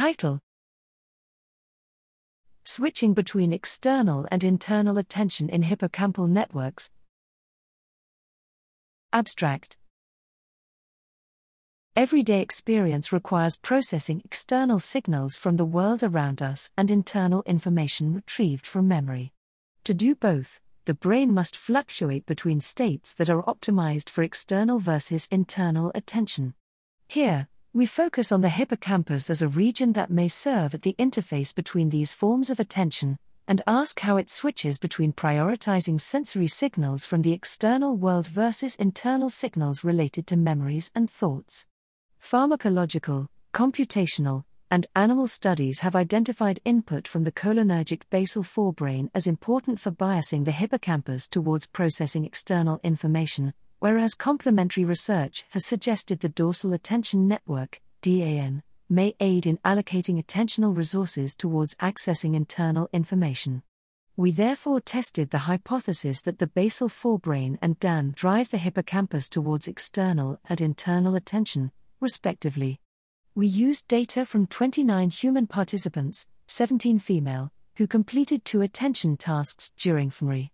Title Switching between external and internal attention in hippocampal networks. Abstract Everyday experience requires processing external signals from the world around us and internal information retrieved from memory. To do both, the brain must fluctuate between states that are optimized for external versus internal attention. Here, we focus on the hippocampus as a region that may serve at the interface between these forms of attention, and ask how it switches between prioritizing sensory signals from the external world versus internal signals related to memories and thoughts. Pharmacological, computational, and animal studies have identified input from the cholinergic basal forebrain as important for biasing the hippocampus towards processing external information, whereas complementary research has suggested the dorsal attention network, DAN, may aid in allocating attentional resources towards accessing internal information. We therefore tested the hypothesis that the basal forebrain and DAN drive the hippocampus towards external and internal attention, respectively. We used data from 29 human participants, 17 female, who completed two attention tasks during fMRI.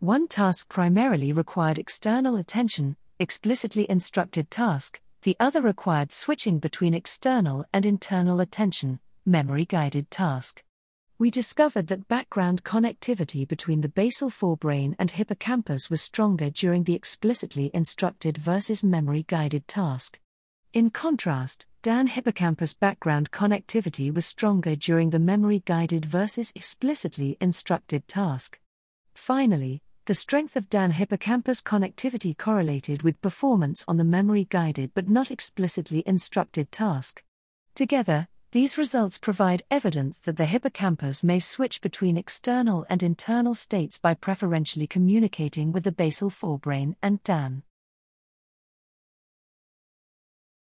One task primarily required external attention, explicitly instructed task, the other required switching between external and internal attention, memory guided task. We discovered that background connectivity between the basal forebrain and hippocampus was stronger during the explicitly instructed versus memory guided task. In contrast, DAN hippocampus background connectivity was stronger during the memory guided versus explicitly instructed task. Finally, the strength of DAN hippocampus connectivity correlated with performance on the memory guided but not explicitly instructed task. Together, these results provide evidence that the hippocampus may switch between external and internal states by preferentially communicating with the basal forebrain and DAN.